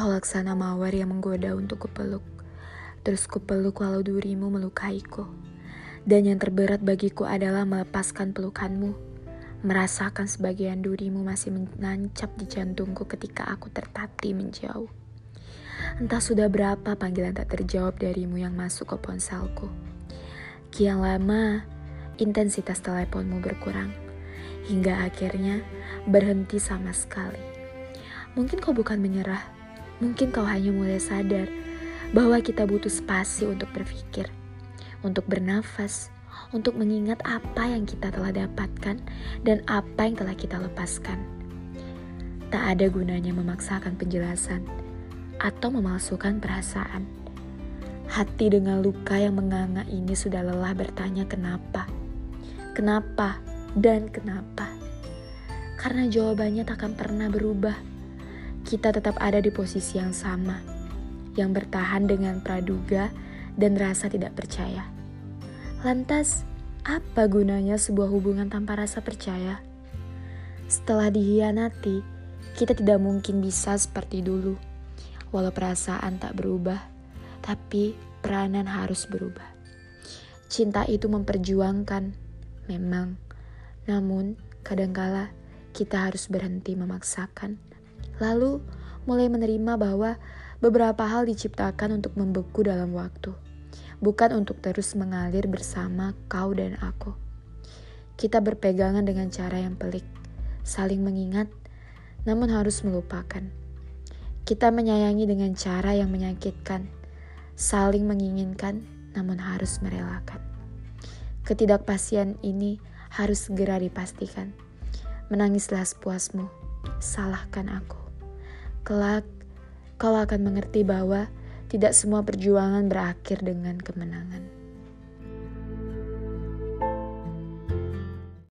Kau laksana mawar yang menggoda untuk kupeluk. Terus kupeluk walau durimu melukaiku. Dan yang terberat bagiku adalah melepaskan pelukanmu. Merasakan sebagian durimu masih menancap di jantungku ketika aku tertati menjauh. Entah sudah berapa panggilan tak terjawab darimu yang masuk ke ponselku. Kian lama, intensitas teleponmu berkurang. Hingga akhirnya berhenti sama sekali. Mungkin kau bukan menyerah, Mungkin kau hanya mulai sadar bahwa kita butuh spasi untuk berpikir, untuk bernafas, untuk mengingat apa yang kita telah dapatkan dan apa yang telah kita lepaskan. Tak ada gunanya memaksakan penjelasan atau memalsukan perasaan. Hati dengan luka yang menganga ini sudah lelah bertanya kenapa, kenapa, dan kenapa. Karena jawabannya tak akan pernah berubah kita tetap ada di posisi yang sama, yang bertahan dengan praduga dan rasa tidak percaya. Lantas, apa gunanya sebuah hubungan tanpa rasa percaya? Setelah dihianati, kita tidak mungkin bisa seperti dulu. Walau perasaan tak berubah, tapi peranan harus berubah. Cinta itu memperjuangkan, memang. Namun, kadangkala kita harus berhenti memaksakan Lalu mulai menerima bahwa beberapa hal diciptakan untuk membeku dalam waktu, bukan untuk terus mengalir bersama kau dan aku. Kita berpegangan dengan cara yang pelik, saling mengingat, namun harus melupakan. Kita menyayangi dengan cara yang menyakitkan, saling menginginkan, namun harus merelakan. Ketidakpastian ini harus segera dipastikan. Menangislah sepuasmu, salahkan aku. Kelak, kau akan mengerti bahwa tidak semua perjuangan berakhir dengan kemenangan.